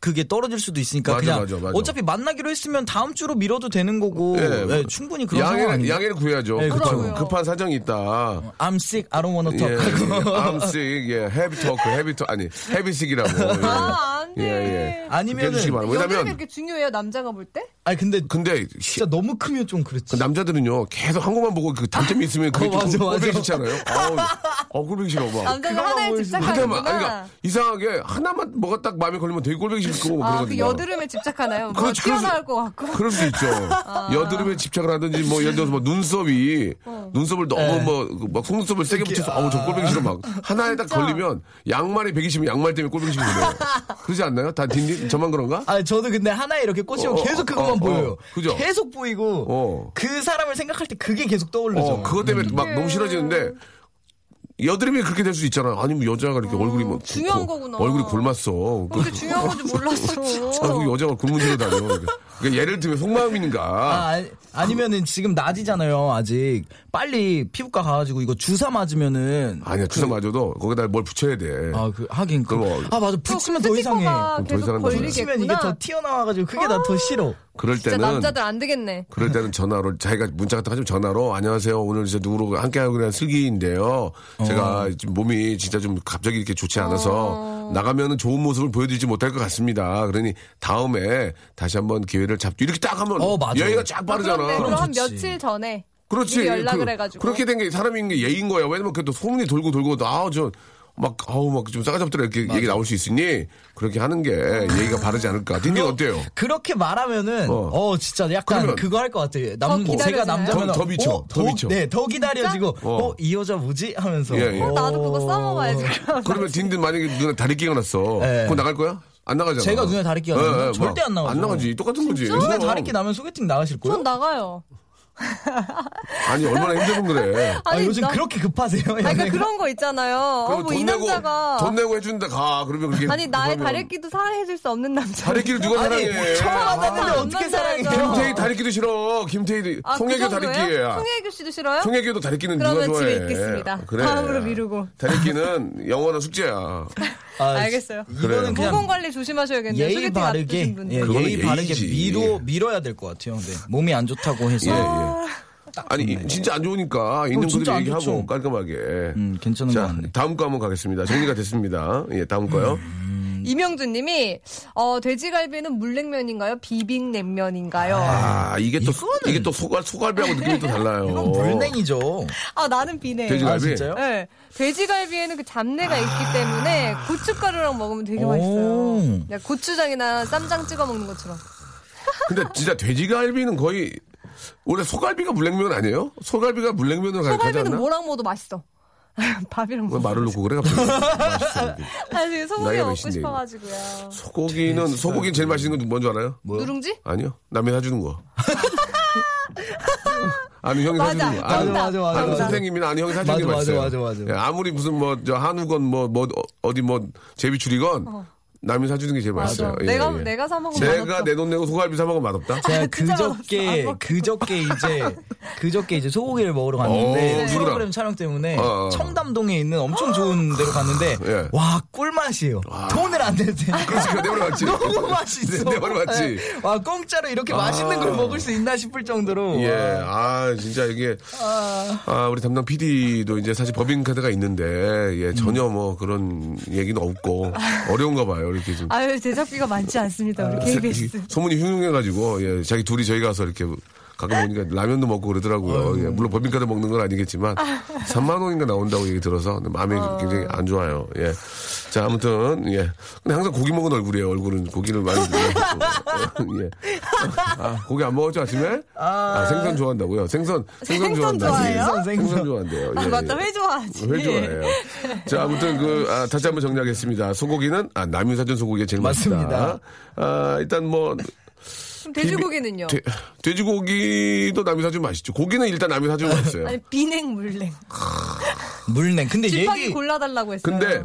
그게 떨어질 수도 있으니까 맞아, 그냥 맞아, 맞아. 어차피 만나기로 했으면 다음 주로 미뤄도 되는 거고 예, 예, 충분히 그런 양해를, 상황 양해를 구해야죠. 네, 급한. 급한 사정이 있다. I'm sick, I don't wanna 예, talk [laughs] 하고 I'm sick, 예, heavy talk, heavy talk, 아니, heavy sick이라고. [laughs] 예. 아, 안 돼. 예, 예. 아니면은 해주시기 바랍니다. 여드름이 왜냐면, 그렇게 중요해요, 남자가 볼 때? 아니 근데 근데, 시- 진짜 너무 크면 좀 그렇지 그 남자들은요, 계속 한 것만 보고 그 단점이 있으면 그게 어, 좀 맞아, 꼴보기 맞아. 싫잖아요. 아우, 어, 꼴보기 싫어, 막. 남자는 그거만 하나에. 하나만, 집착하는구나. 아니, 그러니까 이상하게 하나만 뭐가 딱 마음에 걸리면 되게 꼴보기 싫고 뭐 아, 그 그러거든요. 여드름에 집착하나요? 뭐 그렇지, 그럴 수- 튀어나올 것 같고. 그럴 수 있죠. [laughs] 아. 여드름에 집착을 하든지 뭐 예를 들어서 뭐 눈썹이 어. 눈썹을 너무 네. 뭐막 속눈썹을 세게 붙여서 아우 저 꼴보기 싫어 막 하나에 딱 걸리면 양말이 120이면 양말 때문에 꼴보기 싫은 거예요. 그러지 않나요? 다 딘딘 저만 그런가? 아 저도 근데 하나에 이렇게 꽂히면 어, 계속 그것만 어, 어, 보여요 그죠? 계속 보이고 어. 그 사람을 생각할 때 그게 계속 떠오르죠 어, 그것 때문에 막 너무 싫어지는데 여드름이 그렇게 될 수 있잖아. 아니 뭐 여자가 이렇게 얼굴이 뭐 어, 중요한 굵고 거구나. 얼굴이 굶었어. 그렇게 중요한 건지 몰랐어. [laughs] 아, 그 여자가 굶은지로 다녀. 그러니까 예를 들면 속마음인가. 아, 아니, 아니 면은 지금 낮이잖아요 아직 빨리 피부과 가가지고 이거 주사 맞으면은 아니야 주사 맞아도 거기다 뭘 붙여야 돼. 아 그 하긴 그, 그럼 아 맞아 붙이면 더 이상해 더 이상한 거죠. 붙이면 이게. 더 튀어나와가지고 그게 나더 싫어 그럴 진짜 때는 남자들 안 되겠네. 그럴 때는 전화로 자기가 문자 같은 거 하시면 전화로 안녕하세요 오늘 이제 누구로 함께하고 그냥 슬기인데요 제가 지금 몸이 진짜 좀 갑자기 이렇게 좋지 않아서 나가면은 좋은 모습을 보여드리지 못할 것 같습니다 그러니 다음에 다시 한번 기회를 잡죠 이렇게 딱 하면 어, 맞아. 예의가 쫙 빠르잖아 그런데 그럼 한 좋지. 며칠 전에 그렇지 연락을 그, 해가지고. 그렇게 된 게 사람인 게 예의인 거야 왜냐면 그또 소문이 돌고 돌고 아저 막 아우 막 좀 싸가지 없더라 이렇게 얘기 나올 수 있으니 그렇게 하는 게 예의가 바르지 않을까 딘딘 어때요? 그렇게 말하면은 어. 어, 진짜 약간 그러면- 그거 할 것 같아요. 남더 제가? 남자면 더- 더 미쳐, 어, 더 미쳐. 네, 더 기다려지고 어. 어이 여자 뭐지 하면서 예, 예. 어, 나도 그거 써먹어야지. 그럼. [laughs] 그러면 딘딘 만약에 눈에 다리 끼가 났어. 네. 그럼 나갈 거야? 안 나가잖아. 제가 눈에 다리 끼가 예, 나면 예, 절대 막안 나가죠. 안 나가지. 똑같은 거지. 눈에 그럼. 다리 끼 나면 소개팅 나가실 거예요? 전 나가요. [laughs] 아니 얼마나 힘든 그래. 아, 아니, 요즘 나- 그렇게 급하세요? 아니, 그러니까 연애가? 그런 거 있잖아요. 어, 그럼 뭐이돈 내고 남자가. 돈 내고 해준다 가. 그러면 그게 아니, 나의 다래끼도 사랑해줄 수 없는 남자. 다리끼를 누가 사랑해? 처음 만났는데 아, 어떻게 안 사랑해? 김태희 다리끼도 싫어. 김태희 아, 송혜교 그? 다리끼야. 송혜교 씨도 싫어요? 송혜교도 다리끼는 누가 그러면 좋아해? 집에 있겠습니다. 그래. 다음으로 미루고. 다리끼는 영원한 숙제야. [laughs] 아, 알겠어요. 이거는 모공 관리 조심하셔야겠네요. 예의 소개팅 바르게. 예, 예의 바르게. 미뤄 밀어야 될 것 같아요. 네. 몸이 안 좋다고 해서 예, 예. 아니 이- 진짜 안 좋으니까 있는 그대로 안 얘기하고 좋죠. 깔끔하게. 음, 괜찮은 것 자, 같네. 다음 거 한번 가겠습니다. 정리가 됐습니다. 예, 다음 거요. 이명주님이 어, 돼지갈비는 물냉면인가요? 비빔냉면인가요? 아, 이게 또, 이거는- 이게 또 소갈, 소갈비하고 느낌이 또 달라요. 이건 물냉이죠. 아 나는 비네. 돼지갈비? 아, 진짜요? 네, 돼지갈비에는 그 잡내가 있기 때문에 고춧가루랑 먹으면 되게 맛있어요. 오. 네, 고추장이나 쌈장 찍어 먹는 것처럼. 근데 진짜 돼지갈비는 거의, 원래 소갈비가 물냉면 아니에요? 소갈비가 물냉면으로 가, 가지 소갈비는 않나? 뭐랑 먹어도 맛있어. [laughs] 밥이랑 왜 먹어. 말을 놓고 그래, 갑자기. [laughs] 아 지금 소고기 나이가 먹고 몇인데, 싶어가지고요. 소고기는, 소고기는 제일 맛있는 건 뭔지 알아요? 누룽지? 아니요. 남이 사주는 거. [laughs] 아니, 형이 맞아. 사주는 거. 아니. 맞아, 맞아, 맞아. 선생님이나 아니 형이 사주는 게 맞아, 맛있어요. 맞아, 맞아, 맞아. 예, 아무리 무슨 뭐 저 한우건 뭐뭐 어디 뭐 제비추리건 남이 사주는 게 제일. 맛있어요. 예, 내가 예. 내가 사 먹으면 내가. 내 돈 내고 소갈비 사 먹으면 맛없다. 제가 그저께. 그저께 이제 그저께 이제 소고기를 먹으러 갔는데 오, 누구랑? 프로그램 촬영 때문에 어, 어. 청담동에 있는 엄청 좋은 [gasps] 데로 갔는데 예. 와 꿀맛이에요. 돈을 안 낼 때. 그렇지, 그거 내버려 맞지. [laughs] 너무 맛있어. 내 말이 맞지. 네. 와 공짜로 이렇게 맛있는 걸 먹을 수 있나 싶을 정도로. 예, 와. 아 진짜 이게 아 우리 담당 PD도 이제 사실 법인 카드가 있는데 예 전혀 뭐 그런 얘기는 없고 어려운가 봐요 이렇게 좀 아유 제작비가 많지 않습니다. 우리 KBS. 소문이 흉흉해가지고 예 자기 둘이 저희 가서 이렇게 가끔 보니까 라면도 먹고 그러더라고요. 예, 물론 법인카드 먹는 건 아니겠지만 3만 원인가 나온다고 얘기 들어서 마음이 굉장히 안 좋아요. 예. 자, 아무튼 예. 근데 항상 고기 먹은 얼굴이에요. 얼굴은 고기를 많이 먹고. 예. 아, 고기 안 먹었죠 아침에? 아, 생선 좋아한다고요. 생선 생선, 생선 좋아한다. 생선, 생선 좋아한대요. 아, 예, 맞다. 예. 회 좋아하지. 회 좋아해요. 자, 아무튼 그 아, 다시 한번 정리하겠습니다. 소고기는 아, 남유사전 소고기가 제일. 맛있다. 아, 일단 뭐 돼지고기는요? 돼, 돼지고기도 남유사전 맛있죠. 고기는 일단 남유사전 [laughs] 맛있어요. 아니 비냉 물냉. [laughs] 물냉. 근데 얘기 골라달라고 했어요. 근데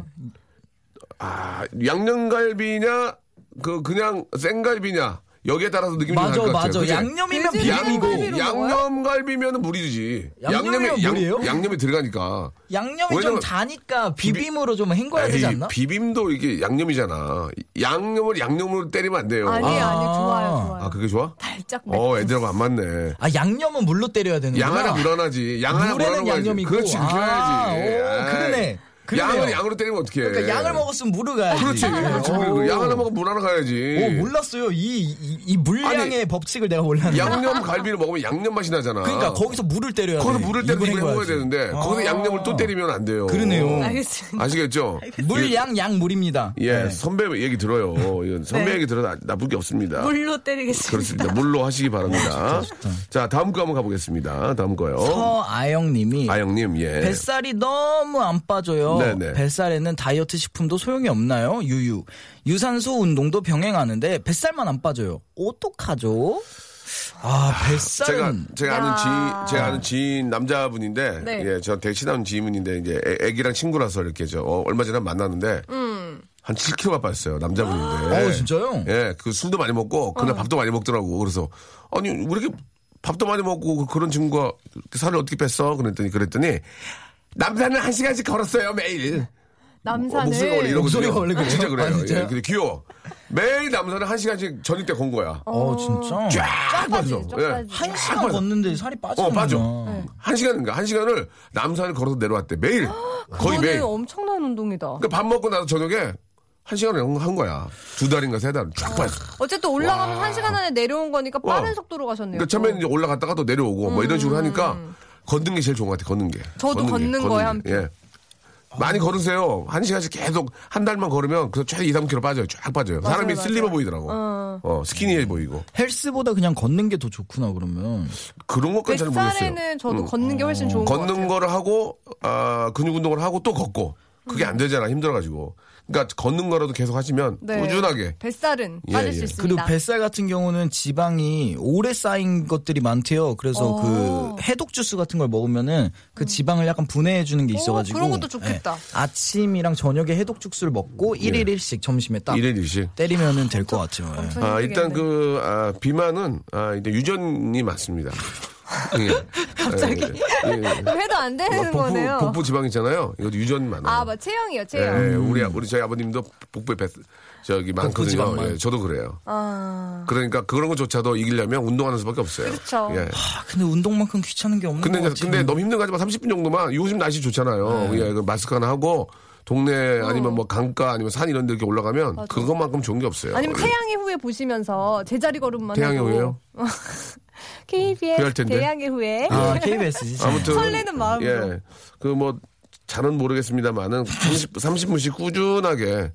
아, 양념갈비냐 그 그냥 생갈비냐 여기에 따라서 느낌이 좀 맞아 다를 것 같아요. 맞아. 그치? 양념이면 돼지 비빔이고? 양념갈비면은 물이지. 양념이면 물이에요? 양 념이 들어가니까. 양념이 좀 왜냐면 다니까 비빔으로 좀 헹궈야 되지 않나? 비빔도 이게 양념이잖아. 양념을 양념으로 때리면 안 돼요. 아니 아. 아니 좋아요 좋아요. 아, 그게 좋아? 달짝 매. 어, 애들하고 안 맞네. 아 양념은 물로 때려야 되는구나. 양 하나 물 하나지. 양 하나 물 물에는 하나 가야지. 양념이고. 그렇지, 그렇게 아, 해야지. 오. 그러네. 그러네요. 양을 양으로 때리면 어떡해. 그러니까 양을 먹었으면 물을 가야지. 그렇지. 그렇지. 오. 양 하나 먹으면 물 하나 가야지. 오 몰랐어요. 이, 이, 이 물량의 아니, 법칙을 내가 몰랐는데. 양념 갈비를 먹으면 양념 맛이 나잖아. 그러니까 거기서 물을 때려야 돼. 거기서 물을 때리고 입을 이걸 먹어야 헹궈야지. 되는데 아. 거기서 양념을 또 때리면 안 돼요. 그러네요. 알겠습니다. 아시겠죠? 물, 양, 양, 물입니다. 예, 네. 선배 얘기 들어요. 이건 선배 네. 얘기 들어도 나- 나쁠 게 없습니다. 물로 때리겠습니다. 그렇습니다. 물로 하시기 바랍니다. 자, 다음 거 한번 가보겠습니다. 다음 거요. 서아영 님이 아영 님, 예. 뱃살이 너무 안 빠져요. 네네. 뱃살에는 다이어트 식품도 소용이 없나요? 유유. 유산소 운동도 병행하는데 뱃살만 안 빠져요. 어떡하죠? 아, 제가 뱃살은 제가 아는 야. 지인 제가 아는 지인 남자분인데 네. 예, 저 되게 친한 지인분인데 이제 애, 애기랑 친구라서 이렇게 저 어, 얼마 전에 만났는데 한 7kg가 빠졌어요. 남자분인데. 어, 진짜요? 예, 그 술도 많이 먹고 그날 밥도 많이 먹더라고. 그래서 아니 왜 이렇게 밥도 많이 먹고 그런 친구가 살을 어떻게 뺐어? 그랬더니 그랬더니 남자는 한 시간씩 걸었어요 매일. 남산을 어, 목소리가 원래 이러거든요. 목소리가 원래 그래요? 진짜 그래요. 아, 진짜요? 예, 근데 귀여워. 매일 남자는 한 시간씩 저녁 때 건 거야. 어, 진짜? 쫙 빠져. 쫙 예. 한쫙 시간 빠져. 걷는데 살이 빠지는 어, 빠져. 한 시간인가? 한 시간을 남산을 걸어서 내려왔대. 매일. 거의 매일. 엄청난 운동이다. 그러니까 밥 먹고 나서 저녁에 한 시간을 한 거야. 두 달인가 세 달. 쫙 빠져. 어쨌든 올라가면 한 시간 안에 내려온 거니까 빠른 와. 속도로 가셨네요. 그러니까 처음에 이제 올라갔다가 또 내려오고 뭐 이런 식으로 하니까 걷는 게 제일 좋은 것 같아. 걷는 게. 저도 걷는 거에 한 게. 예. 많이 걸으세요. 한 시간씩 계속 한 달만 걸으면 그 최대 2, 3kg 빠져요. 쫙 빠져요. 사람이 맞아요. 슬림해 보이더라고. 어, 스키니해 보이고. 헬스보다 그냥 걷는 게 더 좋구나, 그러면. 그런 것까지 잘 모르겠어요. 뱃살에는 저도 음. 걷는 게 훨씬 좋은 것 걷는 같아요. 거를 하고 아, 근육 운동을 하고 또 걷고 그게 안 되잖아 힘들어가지고 그러니까 걷는 거라도 계속 하시면 네. 꾸준하게 뱃살은 예, 빠질 예. 수 그리고 있습니다. 뱃살 같은 경우는 지방이 오래 쌓인 것들이 많대요. 그래서 어. 그 해독 주스 같은 걸 먹으면은 그 지방을 약간 분해해 주는 게 오, 있어가지고 그런 것도 좋겠다. 예. 아침이랑 저녁에 해독 주스를 먹고 일 1일 1씩 점심에 딱 일일 일식. 때리면은 될 것 같아요. 예. 아, 일단. 그 아, 비만은 아, 이제 유전이 맞습니다. 예. [laughs] 갑자기 해도 안 되는 복부, 거네요. 복부 지방 있잖아요. 이것도 유전 많아요. 아, 맞 체형이요, 예, 체형. 예, 우리 우리 저희 아버님도 복부에 배, 저기 많거든요. 예, 저도 그래요. 아, 그러니까 그런 것조차도 이기려면 운동하는 수밖에 없어요. 그렇죠. 예. 아, 근데 운동만큼 귀찮은 게 없는 근데 것 같아요. 근데 너무 힘든 거 하지만 30분 정도만 요즘 날씨 좋잖아요. 네. 예, 그 마스크 하나 하고 동네 아니면 뭐 강가 아니면 산 이런 데 이렇게 올라가면 그것만큼 좋은 게 없어요. 아니면 예. 태양의 후예 보시면서 제자리 걸음만 태양의 해도 후예요? [laughs] KBS. 태양의 후예 아, KBS지. 아무튼 설레는 마음으로. 예. 그뭐 잘은 모르겠습니다만은 30, 30분씩 꾸준하게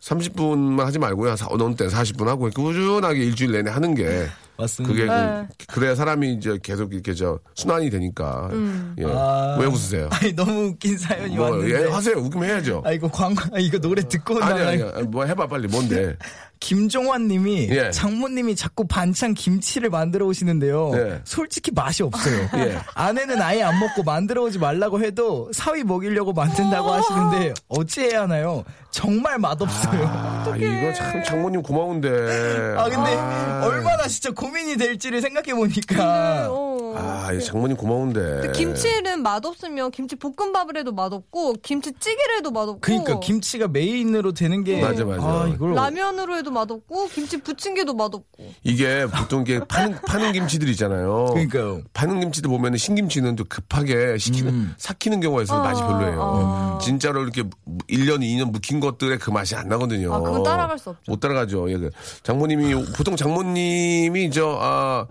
30분만 하지 말고요. 사- 어느 때 40분 하고 꾸준하게 일주일 내내 하는 게 맞습니다. 그게 네. 그, 그래야 사람이 이제 계속 이렇게 저 순환이 되니까. 음. 예. 아. 왜 웃으세요? 아니 너무 웃긴 사연이 뭐, 왔는데. 예, 하세요. 웃기면 해야죠. 아 이거 광고 아, 이거 노래 듣고 아니. 아니, 아니, 뭐 해봐, 빨리. 뭔데? [laughs] 김종환 님이 예. 장모님이 자꾸 반찬 김치를 만들어 오시는데요. 네. 솔직히 맛이 없어요. [laughs] 예. 아내는 아예 안 먹고 만들어 오지 말라고 해도 사위 먹이려고 만든다고 하시는데 어찌해야 하나요? 정말 맛없어요. 아, 아, 이거 참 장모님 고마운데. 근데 아. 얼마나 진짜 고민이 될지를 생각해 보니까 어. 아, 이 장모님 고마운데. 김치는 맛없으면 김치 볶음밥을 해도 맛없고 김치찌개를 해도 맛없고 그러니까 김치가 메인으로 되는 게 맞아, 맞아. 아, 이걸 라면으로 해도 맛없고 김치 부침개도 맛없고 이게 보통 이게 파는, 파는 김치들 있잖아요. 그러니까요. 파는 김치들 보면은 신김치는 또 급하게 식히는, 음. 삭히는 경우가 있어서 맛이 아, 별로예요. 진짜로 이렇게 1년, 2년 묵힌 것들의 그 맛이 안 나거든요. 아, 그건 따라갈 수 없죠. 못 따라가죠. 예, 그 장모님이, 보통 장모님이 저, 아,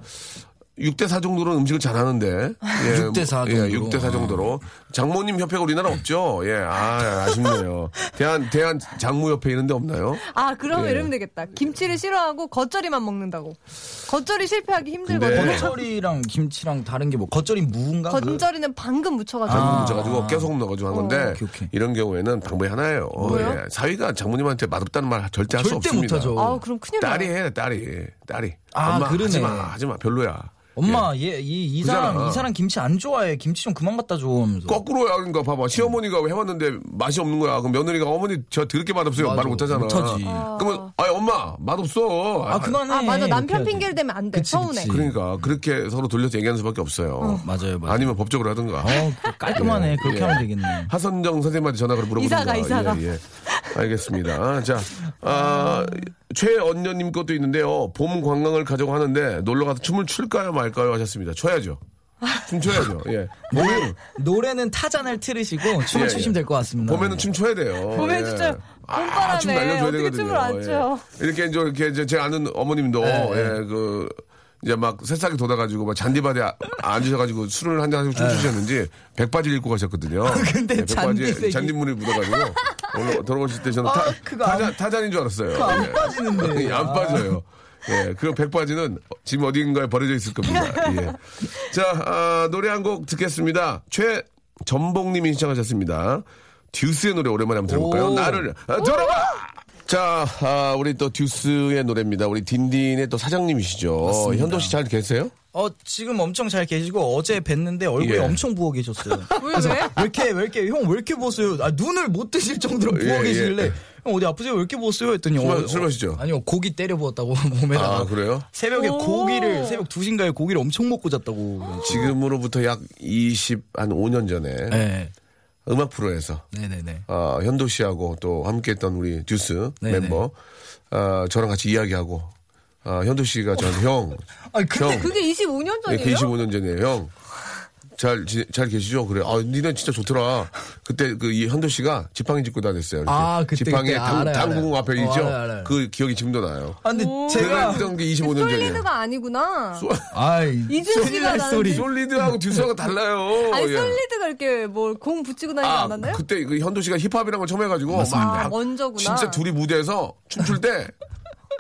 6대 4 정도로는 음식을 잘하는데. 예, 6대 4 예, 정도로. 6대 4 정도로. 장모님 협회가 우리나라 없죠? 예, 아, 아쉽네요. 대한, 대한 장무협회 이런 데 없나요? 아, 그러면 예. 이러면 되겠다. 김치를 싫어하고 겉절이만 먹는다고. 겉절이 실패하기 힘들거든요. 근데- 겉절이랑 김치랑 다른 게 뭐 겉절이 무인가? 그- 겉절이는 방금 묻혀가지고. 방금 아. 묻혀가지고 깨소금 넣어가지고 한 건데 오케이, 오케이. 이런 경우에는 방법이 하나예요. 뭐요? 예, 사위가 장모님한테 맛없다는 말 절대 할수 절대 없습니다. 못하죠. 아우, 그럼 큰일 나요. 딸이 해, 딸이. 딸이. 아, 엄마, 그러네. 하지 마, 하지 마, 별로야. 엄마 얘이 이 사람 그잖아. 이 사람 김치 안 좋아해. 김치 좀 그만 갖다 줘. 하면서. 거꾸로야, 그러니까 봐봐. 시어머니가 해왔는데 맛이 없는 거야. 그럼 며느리가 어머니 저 드럽게 맛없어요. 맞아, 말을 못하잖아. 못하지. 그러면, 아니, 엄마, 맛없어. 아 그만해. 아, 맞아. 남편. 핑계를 대면 안 돼. 그치, 서운해. 그치. 그러니까 그렇게 서로 돌려서 얘기하는 수밖에 없어요. 맞아요, 맞아요. 아니면 법적으로 하든가. 어, 그 깔끔하네. 예, 그렇게 예. 하면 되겠네. 하선정 선생님한테 전화를 물어보든가. 이사가, 이사가. 예, 예. 알겠습니다. 자, 아, 최언녀님 것도 있는데요. 봄 관광을 가자고 하는데 놀러 가서 춤을 출까요 말까요 하셨습니다. 춰야죠. 춤 춰야죠. 예. 봄에는, 노래는 타잔을 틀으시고 춤을 예, 추시면 예. 될것 같습니다. 봄에는 춤 춰야 돼요. 봄에 예. 진짜 아, 춤 날려줘야 어떻게 되거든요. 춤을 안 춰. 예. 이렇게 이제 이렇게 이제 제 아는 어머님도 예, 그 이제 막 새싹이 돋아가지고 막 잔디밭에 아- 앉으셔가지고 술을 한잔 하시고 춤추셨는지 백바지를 입고 가셨거든요. 근데 예, 백바지에 잔디색이- 잔디물이 묻어가지고 올라 돌아오실 때 저는 아, 타, 그거 안- 타잔 인 줄 알았어요. 그거 안 예. 빠지는데. [laughs] 예, 안 아. 빠져요. 예, 그 백바지는 지금 어딘가에 버려져 있을 겁니다. 예. 자, 아, 노래 한 곡 듣겠습니다. 최전복님이 신청하셨습니다. 듀스의 노래 오랜만에 한번 들어볼까요? 오. 나를 아, 들어봐! 자, 아, 우리 또 듀스의 노래입니다. 우리 딘딘의 또 사장님이시죠. 맞습니다. 현도 씨잘 계세요? 어 지금 엄청 잘 계시고 어제 뵀는데 얼굴이 예. 엄청 부어 계셨어요. [laughs] 왜, 왜? 왜 이렇게 왜 이렇게 형 왜 이렇게 부었어요? 아 눈을 못 뜨실 정도로 부어 예, 예. 계시길래 형 어디 아프세요? 왜 이렇게 부었어요? 했더니 술, 어, 마- 술 마시죠? 아니요 고기 때려 부었다고 [laughs] 몸에다가. 아, 그래요? 새벽에 오. 고기를 새벽 2시인가에 고기를 엄청 먹고 잤다고. 지금으로부터 약 20, 한 5년 전에 네. 음악 프로에서 네네네. 어, 현도 씨하고 또 함께했던 우리 듀스 네네. 멤버 어, 저랑 같이 이야기하고 어, 현도 씨가 저한테 형, [laughs] 아니 근데 형, 그게 25년 예, 전이에요? 그 25년 전이에요, 형. 잘, 지- 잘 계시죠? 그래. 아, 니네 진짜 좋더라. 그때 그 이 현도 씨가 지팡이 짚고 다녔어요. 이렇게. 아, 그때, 지팡이에 그때. 당, 알아요, 당궁 알아요. 앞에 어, 있죠? 알아요, 알아요. 그 기억이 지금도 나요. 아 근데 오. 제가 제가 했던 게 25년 전이에요. 솔리드가 아니구나. 아이 이준 씨가 나는 솔리드하고 듀스하고 달라요. 아니 예. 솔리드가 이렇게 뭐공 붙이고 다니지 아, 않았나요? 그때 그 현도 씨가 힙합이라는 걸 처음 해가지고 아, 막 먼저구나. 진짜 둘이 무대에서 춤출 때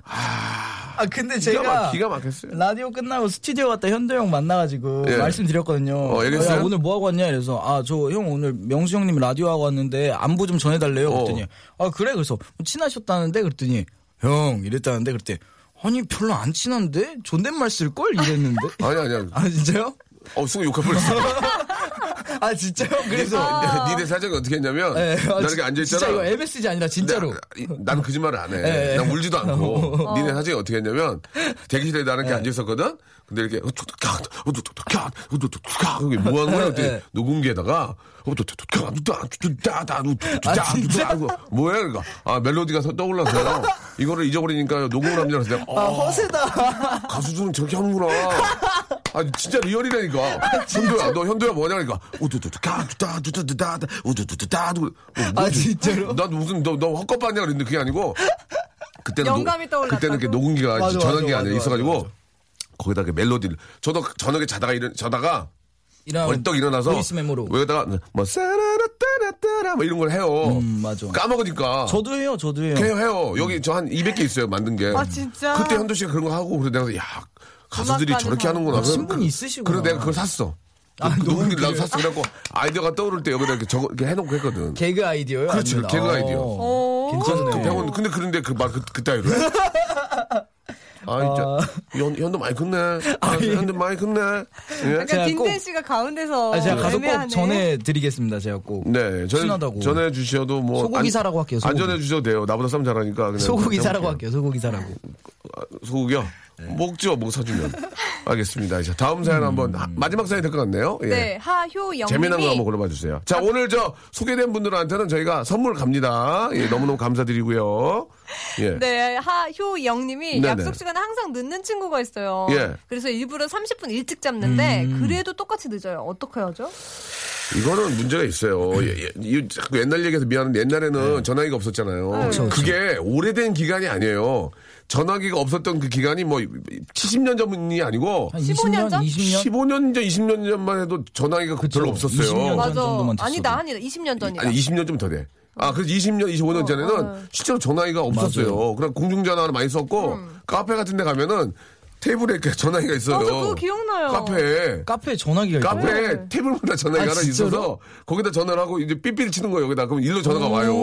아 근데 기가, 제가 막, 기가 막혔어요. 라디오 끝나고 스튜디오 갔다 현도 형 만나가지고 예. 말씀드렸거든요. 어, 얘기했어요? 야, 오늘 뭐 하고 왔냐? 그래서 아 저 형 오늘 명수 형님 라디오 하고 왔는데 안부 좀 전해달래요. 어. 그랬더니 아 그래 그래서 친하셨다는데 그랬더니 형 이랬다는데 그랬더니 아니 별로 안 친한데 존댓말 쓸 걸 이랬는데. [laughs] 아니 아니야. 아 진짜요? 어 순간 욕할 뻔했어. [laughs] 아 진짜요? 그래서 아. 니네 사정이 어떻게 했냐면 예, 아, 나 이렇게 앉아 있잖아. 진짜 이거 MSG 아니라 진짜로. 난 거짓말을 안 해. 예, 예. 난 울지도 않고. 니네 사정이 어떻게 했냐면 대기실에 나랑 이렇게 앉아 있었거든. 근데 이렇게 이게 뭐 하는 거야? 그랬더니 예. 녹음기에다가 뭐야? 그러니까 아 멜로디가 서- 떠올라서 이거를 잊어버리니까 녹음을 하면 그래서 내가 아 어, 허세다. 가수들은 저렇게 하는구나. 아 진짜 리얼이라니까. 현도야, 너 현도야 뭐냐 그러니까 우두두두가 두다두다두다 우두두두다 아, 진짜로? 난 무슨 너너 헛것 봤냐 그랬는데 그게 아니고 그때는 영감이 떠올랐다고? 그때는 이렇게 녹음기가 맞아, 전화기 맞아, 안에 있어가지고 맞아. 거기다 이렇게 멜로디를 저도 저녁에 자다가 일어 자다가 이런 벌떡 일어나서. 여기다가 뭐 사라라따라따라 뭐 이런 걸 해요. 음, 맞아. 까먹으니까. 저도 해요, 저도 해요. 해요, 해요. 여기 저 한 200개 있어요, 만든 게. 아, 진짜? 그때 현도 씨가 그런 거 하고, 그래서 내가, 야, 가수들이 저렇게. 하는구나. 아, 친분이 있으시구나. 그래서 내가 그걸 샀어. 아, 그 녹음기를 나도. 샀어. 그래갖고 아이디어가 떠오를 때 여기다 이렇게 적어, 이렇게 해놓고 했거든. 개그 아이디어요? 그렇지, 아니면- 개그 아이디어. 어. 괜찮네. 그 병원, 근데 그런데 그 말, 그, 그따위로 해? [laughs] 아, 진짜. 현, 현도 많이 컸네. 아, 현도 많이 컸네. 예? 딘딘 꼭- 씨가 가운데서 아, 제가. 꼭 전해드리겠습니다, 제가 꼭. 네, 전해, 친하다고. 전해주셔도 뭐. 소고기 안- 사라고 할게요, 안 소고기. 전해주셔도 돼요. 나보다 쌈 잘하니까. 그냥 소고기 해볼게요. 사라고 할게요, 소고기 사라고. 소고기요? 먹죠, 뭐 사주면. 알겠습니다. 자, 다음 사연 한번, 하- 마지막 사연이 될것 같네요. 예. 네, 하효영 재미난 거 한번 골라봐 주세요. 자, 오늘 저 소개된 분들한테는 저희가 선물 갑니다. 예, [laughs] 너무너무 감사드리고요. 예. 네, 하효영 님이 네네. 약속 시간에 항상 늦는 친구가 있어요. 예. 그래서 일부러 30분 일찍 잡는데 음. 그래도 똑같이 늦어요. 어떻게 하죠? 이거는 문제가 있어요. 예, 예, 이 자꾸 옛날 얘기해서 미안한데 옛날에는 전화기가 없었잖아요. 그쵸. 그게 오래된 기간이 아니에요. 전화기가 없었던 그 기간이 뭐 70년 전이 아니고 한 15년 20년, 전? 20년 15년 전, 20년 전만 해도 전화기가 그쵸. 별로 없었어요. 20년 전. 맞아. 정도만 아니다, 됐어도. 아니다. 20년 전이다. 아니 20년 좀 더 돼. 아, 그래서 20년, 25년 전에는 어. 실제로 전화기가 없었어요. 그냥 공중전화를 많이 썼고 카페 같은 데 가면은 테이블에 [laughs] 전화기가 있어요. 맞아, 그거 기억나요. 카페에. 카페에 전화기가 있다고. 카페에 테이블마다 전화기가 아, 하나 진짜로? 있어서 거기다 전화를 하고 이제 삐삐를 치는 거예요. 여기다 그럼 일로 전화가 와요.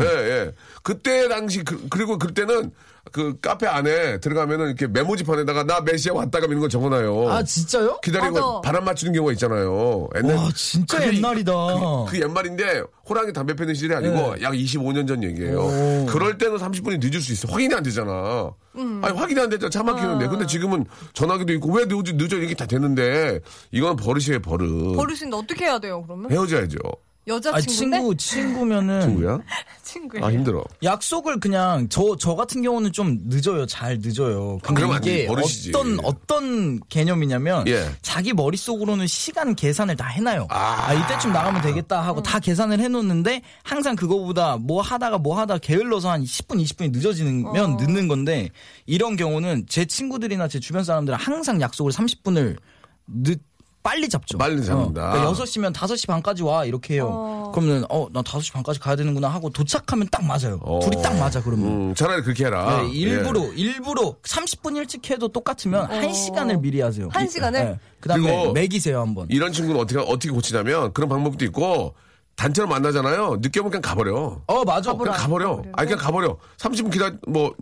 예, 예. 그때 당시 그, 리고 그때는 그 카페 안에 들어가면은 이렇게 메모지판에다가 나 몇 시에 왔다가 이런 거 적어놔요. 아 진짜요? 기다리고 맞아. 바람 맞추는 경우가 있잖아요. 옛날 와 진짜 그게 이- 옛날이다. 그, 그 옛말인데 호랑이 담배 피는 시절이 아니고 네. 약 25년 전 얘기예요. 오. 그럴 때는 30분이 늦을 수 있어. 확인이 안 되잖아. 아니 확인이 안 됐잖아. 차 막히는데. 근데 지금은 전화기도 있고 왜 늦어, 늦어 이렇게 다 되는데 이건 버릇이에요 버릇. 버릇인데 어떻게 해야 돼요, 그러면? 헤어져야죠. 아 여자친구인데? 친구 친구면은 친구야? [laughs] 친구예요. 아 힘들어. 약속을 그냥 저저 같은 경우는 좀 늦어요. 잘 늦어요. 근데 그러면 안 이게 버릇이지. 어떤 어떤 개념이냐면 예. 자기 머릿속으로는 시간 계산을 다 해놔요. 아. 아, 이때쯤 나가면 되겠다 하고 다 계산을 해놓는데 항상 그거보다 뭐 하다가 뭐 하다 게을러서 한 10분 20분이 늦어지면 늦는 건데 이런 경우는 제 친구들이나 제 주변 사람들은 항상 약속을 30분을 늦 빨리 잡죠. 빨리 잡는다. 어, 그러니까 6시면 5시 반까지 와 이렇게 해요. 그러면 어, 나 5시 반까지 가야 되는구나 하고 도착하면 딱 맞아요. 어. 둘이 딱 맞아 그러면. 음, 차라리 그렇게 해라. 네, 일부러 예. 일부러 30분 일찍 해도 똑같으면 한 시간을 미리 하세요. 한 시간을? 그다음에 그리고 매기세요 한번. 이런 친구는 어떻게 어떻게 고치냐면 그런 방법도 있고 단체로 만나잖아요. 늦게 오면 그냥 가버려. 어 맞아. 그냥 가버려. 아니 그냥 가버려. 30분 기다 뭐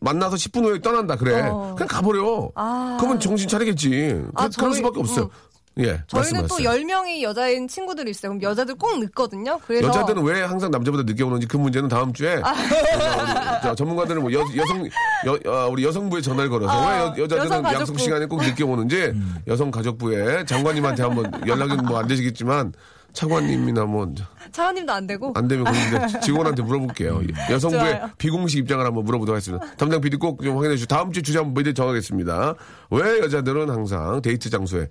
만나서 10분 후에 떠난다 그래. 어. 그냥 가버려. 아. 그러면 정신 차리겠지. 그, 아, 그럴 저희- 수밖에 없어요. 음. 예. 저희는 또 말씀하세요. 10명이 여자인 친구들이 있어요. 그럼 여자들 꼭 늦거든요. 그래서 여자들은 왜 항상 남자보다 늦게 오는지 그 문제는 다음 주에 아. 우리 전문가들은 뭐 여, 여성 여, 어, 우리 여성부에 전화를 걸어서 아, 왜 여, 여성가족부. 약속 시간에 꼭 늦게 오는지 여성 가족부에 장관님한테 한번 연락이 뭐안 되시겠지만 차관님이나 뭐안 차관님도 안 되고 되면 그런데 직원한테 물어볼게요. 여성부의 좋아요. 비공식 입장을 한번 물어보도록 하겠습니다. 담당 PD 꼭 좀 확인해 주시고 다음 주 주제 한번 미리 정하겠습니다. 왜 여자들은 항상 데이트 장소에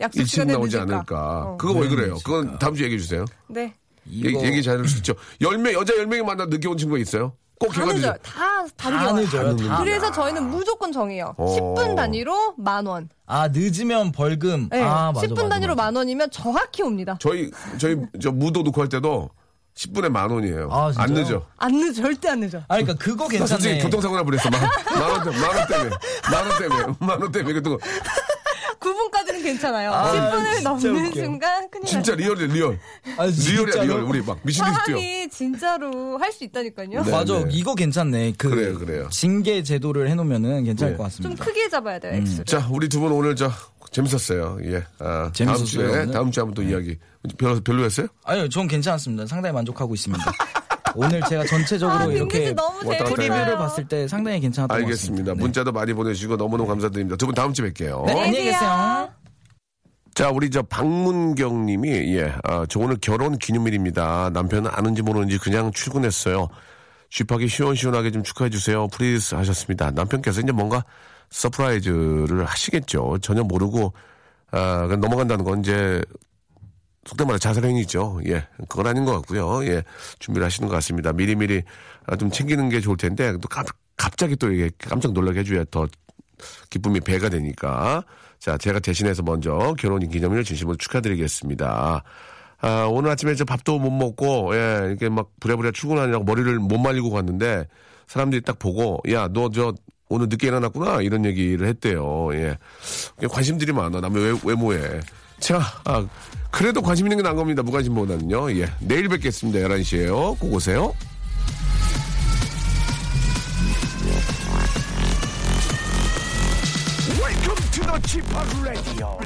약속 시간에 나오지 늦을까? 않을까? 어. 그거 왜 그래요? 그건 다음 주에 얘기해 주세요. 네. 얘기, 이거 얘기 잘할 수 있죠. 열명 여자 10명이 만나 늦게 온 친구가 있어요? 꼭다 해가지고. 늦어요. 다 다르게 다. 늦어요. 다. 그래서 저희는 무조건 정해요. 어. 10분 단위로 만 원. 아 늦으면 벌금. 네. 아 맞아. 10분 맞아, 단위로 맞아. 만 원이면 정확히 옵니다. 저희 저희 저 무도 놓고 할 때도 10분에 만 원이에요. 아, 안? 늦어. 안 늦어. 절대 안 늦어. 아 그러니까 그거 나 솔직히 괜찮네. 교통사고 나 버렸어. 만, 만 원, 때문에, 만원 때문에. 만 원 때문에. 만 원 때문에. 그것도 9분까지는 괜찮아요. 아, 10분을 진짜 넘는 웃겨. 순간 큰일 진짜 나요. Real이야, real. 아, Real이야? Real. 우리 막 미친 듯이 뛰어. 사람이 진짜로 할 수 있다니까요. 네. 맞아. 이거 괜찮네. 그 그래요, 그래요. 징계 제도를 해놓으면은 괜찮을 네. 것좀 같습니다. 크게 잡아야 돼요, X를. 자, 우리 두 분 오늘 저 재밌었어요. 예. 아, 다음 재밌었어요, 주에, 오늘? 네. 다음 주에 한번 또 이야기. 별로, 별로였어요? 아니요, 전 괜찮았습니다. 상당히 만족하고 있습니다. [laughs] 오늘 제가 전체적으로 아, 빈 이렇게. preview를 봤을 때 상당히 괜찮았던 것 알겠습니다. 같습니다. 네. 문자도 많이 보내주시고 너무너무 감사드립니다. 두 분 다음 주에 뵐게요. 네, 안녕히 계세요. 자, 우리 저 박문경 님이, 예, 아, 저 오늘 결혼 기념일입니다. 남편은 아는지 모르는지 그냥 출근했어요. 쥐파기 시원시원하게 좀 축하해주세요. Please 하셨습니다. 남편께서 이제 뭔가 surprise를 하시겠죠. 전혀 모르고, 아, 넘어간다는 건 이제, 속된 말로 자살행위죠. 예, 그건 아닌 것 같고요. 예, 준비를 하시는 것 같습니다. 미리미리 아, 좀 챙기는 게 좋을 텐데, 또 갑, 갑자기 또 이게 깜짝 놀라게 해줘야 더 기쁨이 배가 되니까. 자, 제가 대신해서 먼저 결혼 기념일 진심으로 축하드리겠습니다. 아, 오늘 아침에 저 밥도 못 먹고, 예, 이렇게 막 부랴부랴 출근하느라고 머리를 못 말리고 갔는데, 사람들이 딱 보고, 야, 너 저, 오늘 늦게 일어났구나, 이런 얘기를 했대요. 예. 관심들이 많아, 남의 외, 외모에. 자, 아, 그래도 관심 있는 게 나은 겁니다. 무관심보다는요. 예. 내일 뵙겠습니다. 11시에요. 꼭 오세요. Welcome to the Chip Radio.